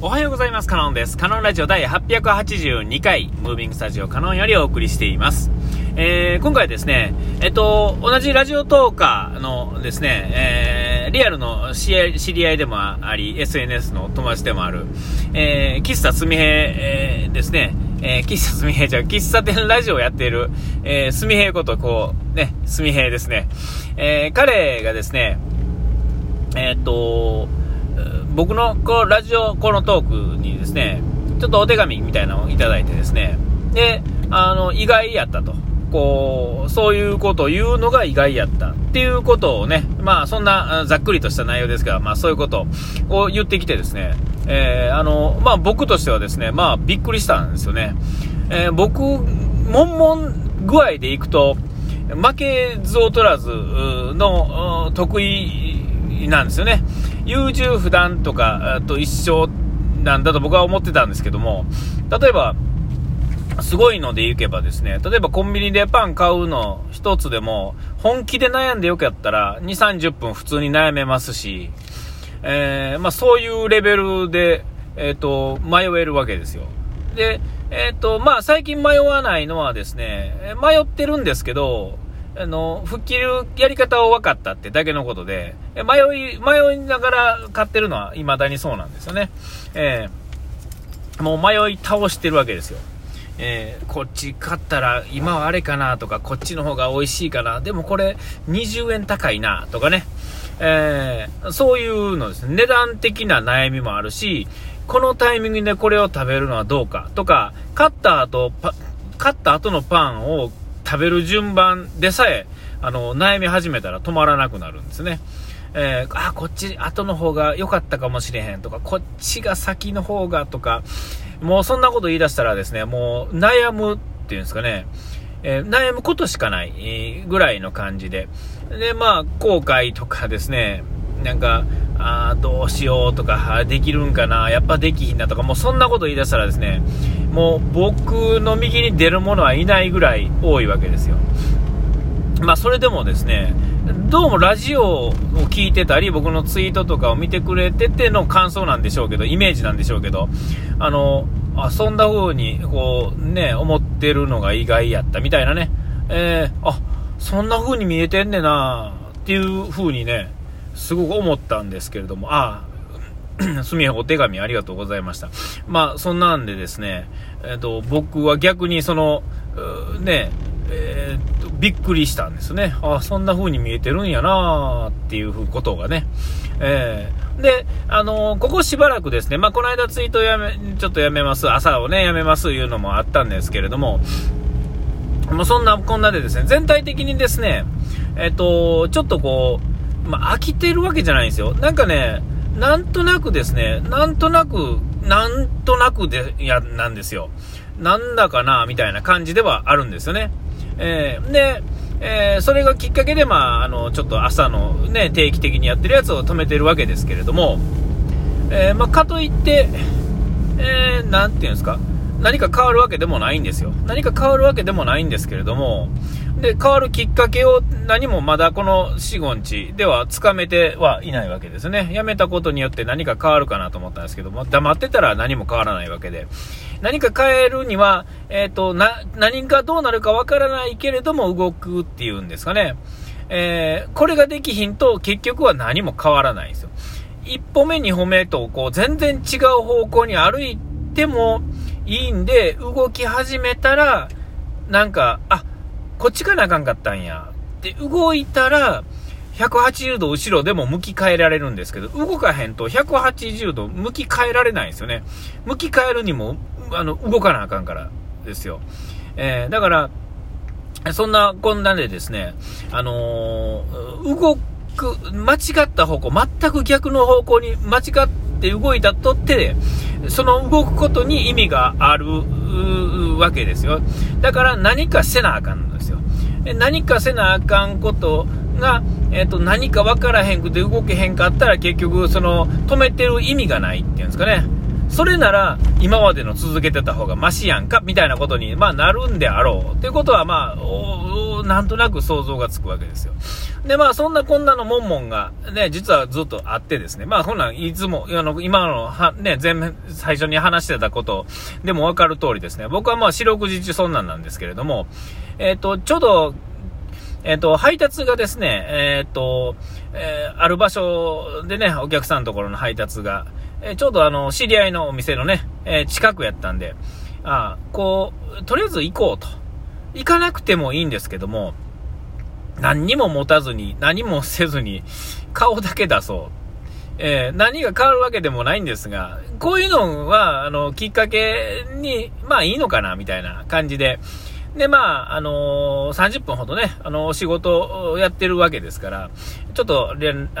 おはようございます。カノンです。カノンラジオ第882回、ムービングスタジオカノンよりお送りしています。えー、今回ですね、えっと、同じラジオトーカーのですね、えー、リアルの知り合いでもあり、SNS の友達でもある、えー、喫茶すみへ、えー、ですね、えー、喫茶すみへじゃ喫茶店ラジオをやっている、えー、すみへこと、こう、ね、すみへですね。えー、彼がですね、えー、っと、僕のこうラジオこのトークにですね、ちょっとお手紙みたいなのをいただいてですね、で、あの、意外やったと。こう、そういうことを言うのが意外やったっていうことをね、まあそんなざっくりとした内容ですが、まあそういうことを言ってきてですね、えー、あの、まあ僕としてはですね、まあびっくりしたんですよね。えー、僕、悶々具合でいくと、負けず劣らずの得意なんですよね。優柔不断とかと一緒なんだと僕は思ってたんですけども、例えば、すごいのでいけばですね、例えばコンビニでパン買うの一つでも、本気で悩んでよかったら、2、30分普通に悩めますし、えー、まあ、そういうレベルで、えっ、ー、と、迷えるわけですよ。で、えっ、ー、と、まあ、最近迷わないのはですね、迷ってるんですけど、あの、吹っ切るやり方を分かったってだけのことで、迷い、迷いながら買ってるのは未だにそうなんですよね。えー、もう迷い倒してるわけですよ。えー、こっち買ったら今はあれかなとか、こっちの方が美味しいかな、でもこれ20円高いなとかね、えー、そういうのですね、値段的な悩みもあるし、このタイミングでこれを食べるのはどうかとか、買った後、買った後のパンを食べる順番でさえ、あの、悩み始めたら止まらなくなるんですね。えー、あ、こっち後の方が良かったかもしれへんとか、こっちが先の方がとか、もうそんなこと言い出したらですね、もう悩むっていうんですかね、えー、悩むことしかないぐらいの感じで。で、まあ、後悔とかですね、なんか、あどうしようとか、できるんかな、やっぱできひんなとか、もうそんなこと言い出したらですね、もう僕の右に出る者はいないぐらい多いわけですよ。まあそれでもですね、どうもラジオを聞いてたり、僕のツイートとかを見てくれてての感想なんでしょうけど、イメージなんでしょうけど、あの、あそんな風に、こう、ね、思ってるのが意外やったみたいなね、えー、あ、そんな風に見えてんねんなっていう風にね、すごく思ったんですけれども、ああ、すみやお手紙ありがとうございました。まあ、そんなんでですね、えっ、と、僕は逆にその、ね、えー、と、びっくりしたんですね。ああそんな風に見えてるんやなっていうことがね。えー、で、あのー、ここしばらくですね、まあ、この間ツイートやめ、ちょっとやめます、朝をね、やめますいうのもあったんですけれども、もうそんなこんなでですね、全体的にですね、えっ、と、ちょっとこう、まあ、飽きてるわけじゃないんですよ。なんかね、なんとなくですね、なんとなく、なんとなくで、や、なんですよ。なんだかな、みたいな感じではあるんですよね。えー、で、えー、それがきっかけで、まあ、あの、ちょっと朝のね、定期的にやってるやつを止めてるわけですけれども、えー、まあ、かといって、えー、なんていうんですか、何か変わるわけでもないんですよ。何か変わるわけでもないんですけれども、で、変わるきっかけを何もまだこの4、5日ではつかめてはいないわけですね。辞めたことによって何か変わるかなと思ったんですけども、黙ってたら何も変わらないわけで。何か変えるには、えっ、ー、と、な、何かどうなるかわからないけれども動くっていうんですかね。えー、これができひんと結局は何も変わらないんですよ。一歩目、二歩目と、こう、全然違う方向に歩いてもいいんで、動き始めたら、なんか、あ、こっちかなあかんかったんや。で、動いたら、180度後ろでも向き変えられるんですけど、動かへんと180度向き変えられないんですよね。向き変えるにも、あの、動かなあかんからですよ。えー、だから、そんなこんなでですね、あのー、動く、間違った方向、全く逆の方向に間違って動いたとって、その動くことに意味があるわけですよ。だから何かせなあかんのですよ。何かせなあかんことが、えっ、と、何か分からへんくて動けへんかったら結局、その、止めてる意味がないっていうんですかね。それなら今までの続けてた方がマシやんかみたいなことに、まあ、なるんであろうっていうことは、まあ、なんとなく想像がつくわけですよ。で、まあ、そんなこんなのモンモンがね、実はずっとあってですね、まあ、こんなんいつも、あの、今のは、ね、前面、最初に話してたことでもわかる通りですね、僕はまあ、四六時中そんなんなんですけれども、えっ、ー、と、ちょうど、えっ、ー、と、配達がですね、えっ、ー、と、えある場所でね、お客さんのところの配達が、えちょうどあの、知り合いのお店のね、え近くやったんで、あこう、とりあえず行こうと。行かなくてもいいんですけども、何にも持たずに、何もせずに、顔だけ出そう。えー、何が変わるわけでもないんですが、こういうのは、あの、きっかけに、まあいいのかな、みたいな感じで、で、まあ、あのー、30分ほどね、あの、お仕事をやってるわけですから、ちょっと、あ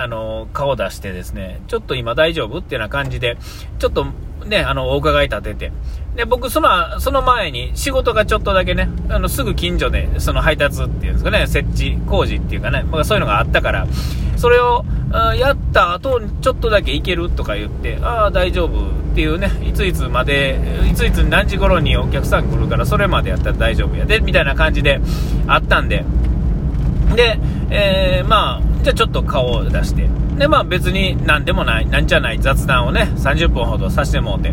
のー、顔出してですね、ちょっと今大丈夫っていうような感じで、ちょっとね、あの、お伺い立てて、で、僕、その、その前に仕事がちょっとだけね、あの、すぐ近所で、その配達っていうんですかね、設置工事っていうかね、まあ、そういうのがあったから、それを、やった後にちょっとだけ行けるとか言って、ああ、大丈夫っていうね、いついつまで、いついつ何時頃にお客さん来るから、それまでやったら大丈夫やで、みたいな感じであったんで、で、えー、まあ、じゃあちょっと顔を出して、で、まあ別に何でもない、なんじゃない雑談をね、30分ほどさせてもうて、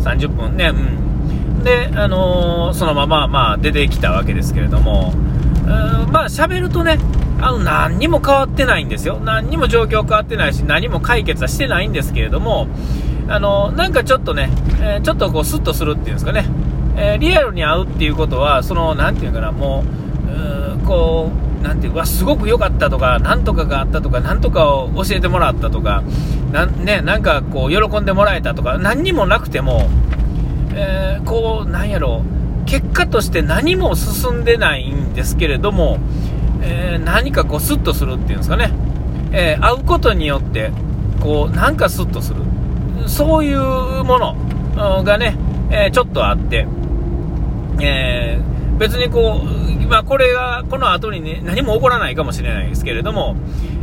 30分ね、うん。で、あのー、そのまま、まあ出てきたわけですけれども、うんまあ喋るとね、あの、何にも変わってないんですよ。何にも状況変わってないし、何も解決はしてないんですけれども、あの、なんかちょっとね、えー、ちょっとこうスッとするっていうんですかね、えー、リアルに会うっていうことは、その、なんていうかな、もう、うこう、なんていうわ、すごく良かったとか、なんとかがあったとか、なんとかを教えてもらったとか、なね、なんかこう、喜んでもらえたとか、何にもなくても、えー、こう、なんやろう、結果として何も進んでないんですけれども、えー、何かこう、スッとするっていうんですかね、えー、会うことによって、こう、なんかスッとする、そういうものがね、えちょっとあって、え別にこう、まあ、これが、この後にね、何も起こらないかもしれないですけれども、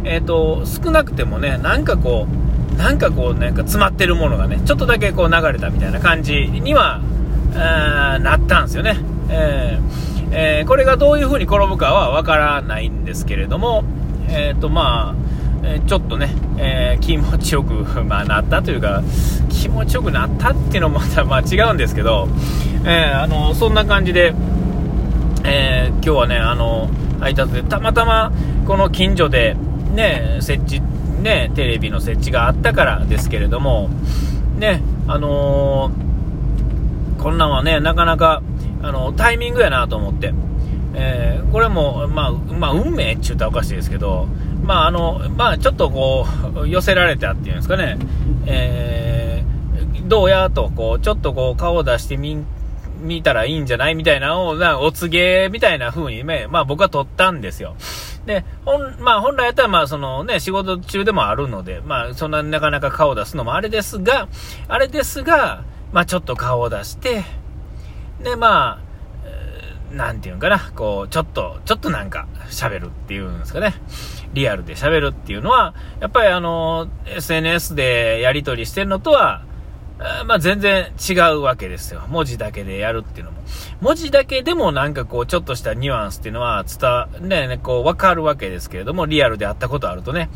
えっ、ー、と、少なくてもね、なんかこう、なんかこう、なんか詰まってるものがね、ちょっとだけこう流れたみたいな感じには、なったんですよね。えー、えー、これがどういう風に転ぶかはわからないんですけれども、えっ、と、まあ、えちょっとね、え気持ちよく、まあ、なったというか、気持ちよくなったっていうのもまた、まあ、違うんですけど、えあの、そんな感じで、えー、今日はね、あの、配達で、たまたま、この近所で、ね、設置、ね、テレビの設置があったからですけれども、ね、あのー、こんなんはね、なかなか、あの、タイミングやなと思って、えー、これも、まあ、まあ、運命って言ったらおかしいですけど、まあ、あの、まあ、ちょっとこう、寄せられたっていうんですかね、えー、どうやと、こう、ちょっとこう、顔を出してみん見たらいいんじゃないみたいなのを、なお告げみたいな風にね、まあ僕は取ったんですよ。で、本、まあ本来やったらまあそのね、仕事中でもあるので、まあそんななかなか顔を出すのもあれですが、あれですが、まあちょっと顔を出して、でまあ、なんていうのかな、こう、ちょっと、ちょっとなんか喋るっていうんですかね。リアルで喋るっていうのは、やっぱりあの、SNS でやり取りしてるのとは、まあ、全然違うわけですよ。文字だけでやるっていうのも。文字だけでもなんかこう、ちょっとしたニュアンスっていうのは伝わ、ね、ね、こう、わかるわけですけれども、リアルで会ったことあるとね。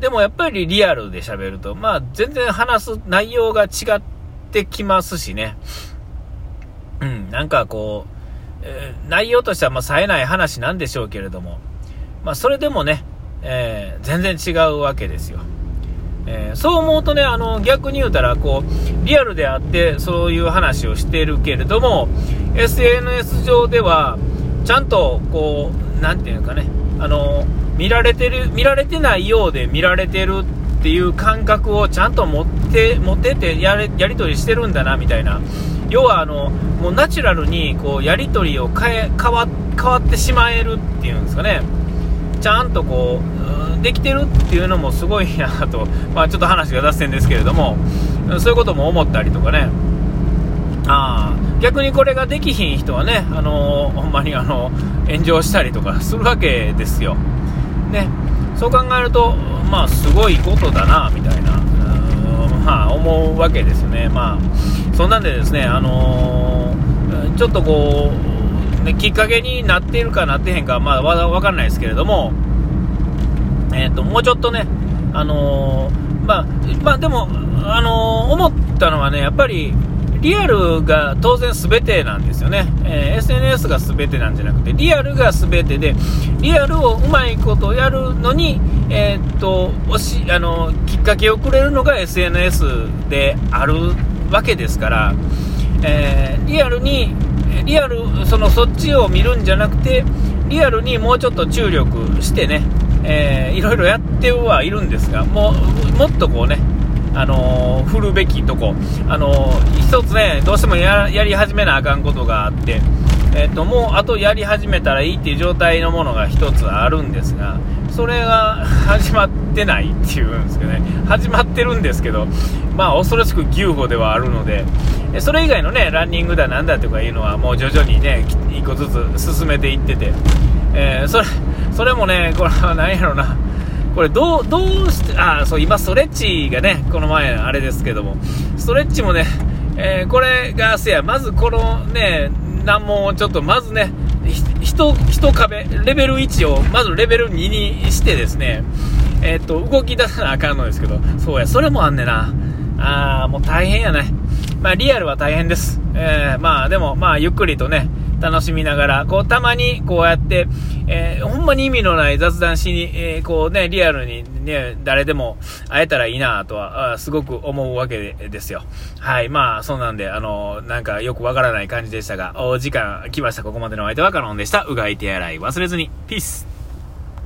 でもやっぱりリアルで喋ると、まあ、全然話す内容が違ってきますしね。うん、なんかこう、えー、内容としてはま、冴えない話なんでしょうけれども、まあ、それでもね、えー、全然違うわけですよ。えー、そう思うとね、あの、逆に言うたら、こう、リアルであって、そういう話をしているけれども、SNS 上では、ちゃんと、こう、なんていうかね、あの、見られてる、見られてないようで見られてるっていう感覚をちゃんと持って、持っててやれ、やり取りしてるんだな、みたいな。要は、あの、もうナチュラルに、こう、やり取りを変え、変わ、変わってしまえるっていうんですかね。ちゃんとこう、できてるっていうのもすごいなと、まあ、ちょっと話が脱線ですけれども、そういうことも思ったりとかね、あ逆にこれができひん人はね、あの、ほんまにあの炎上したりとか するわけですよ。ね、そう考えると、まあ、すごいことだな、みたいな。まあ、思うわけですね。まあ、そんなんでですね、あのー、ちょっとこう、きっかけになっているかなってへんか、まあ、わかんないですけれども、え、ー、と、もうちょっとね、あのー、まあ、まあ、でも、あの思ったのはね、やっぱり、リアルが当然全てなんですよね、えー、SNS が全てなんじゃなくて、リアルが全てで、リアルをうまいことやるのに、え、っとおしあのきっかけをくれるのが SNS であるわけですから、え、リアルに、リアルそのそっちを見るんじゃなくて、リアルにもうちょっと注力してね、えー、いろいろやってはいるんですが、もうもっとこうね、あのー、振るべきとこ、あのー、一つね、どうしてもやり始めなあかんことがあって、えーと、もうあとやり始めたらいいっていう状態のものが一つあるんですが、それが始まってないっていうんですけどね、始まってるんですけど、まあ恐ろしく牛歩ではあるので、それ以外のね、ランニングだなんだとかいうのはもう徐々にね、一個ずつ進めていってて、えー、それ、それもね、これは何やろな、これどう、どうして、あ、そう、今ストレッチがね、この前あれですけども、ストレッチもね、えー、これがせや、まずこのね、難問をちょっとまずね、一、一壁、レベル1をまずレベル2にしてですね、えー、っと、動き出さなあかんのですけど、そうや、それもあんねな。あー、もう大変やね。まあ、リアルは大変です。えー、まあ、でも、まあ、ゆっくりとね、楽しみながら、こう、たまにこうやって、えー、ほんまに意味のない雑談しに、えー、こうね、リアルにね、誰でも会えたらいいなとは、すごく思うわけですよ。はい、まあ、そうなんで、あの、なんかよくわからない感じでしたが、お時間来ました。ここまでのお相手はカノンでした。うがい手洗い忘れずに。ピース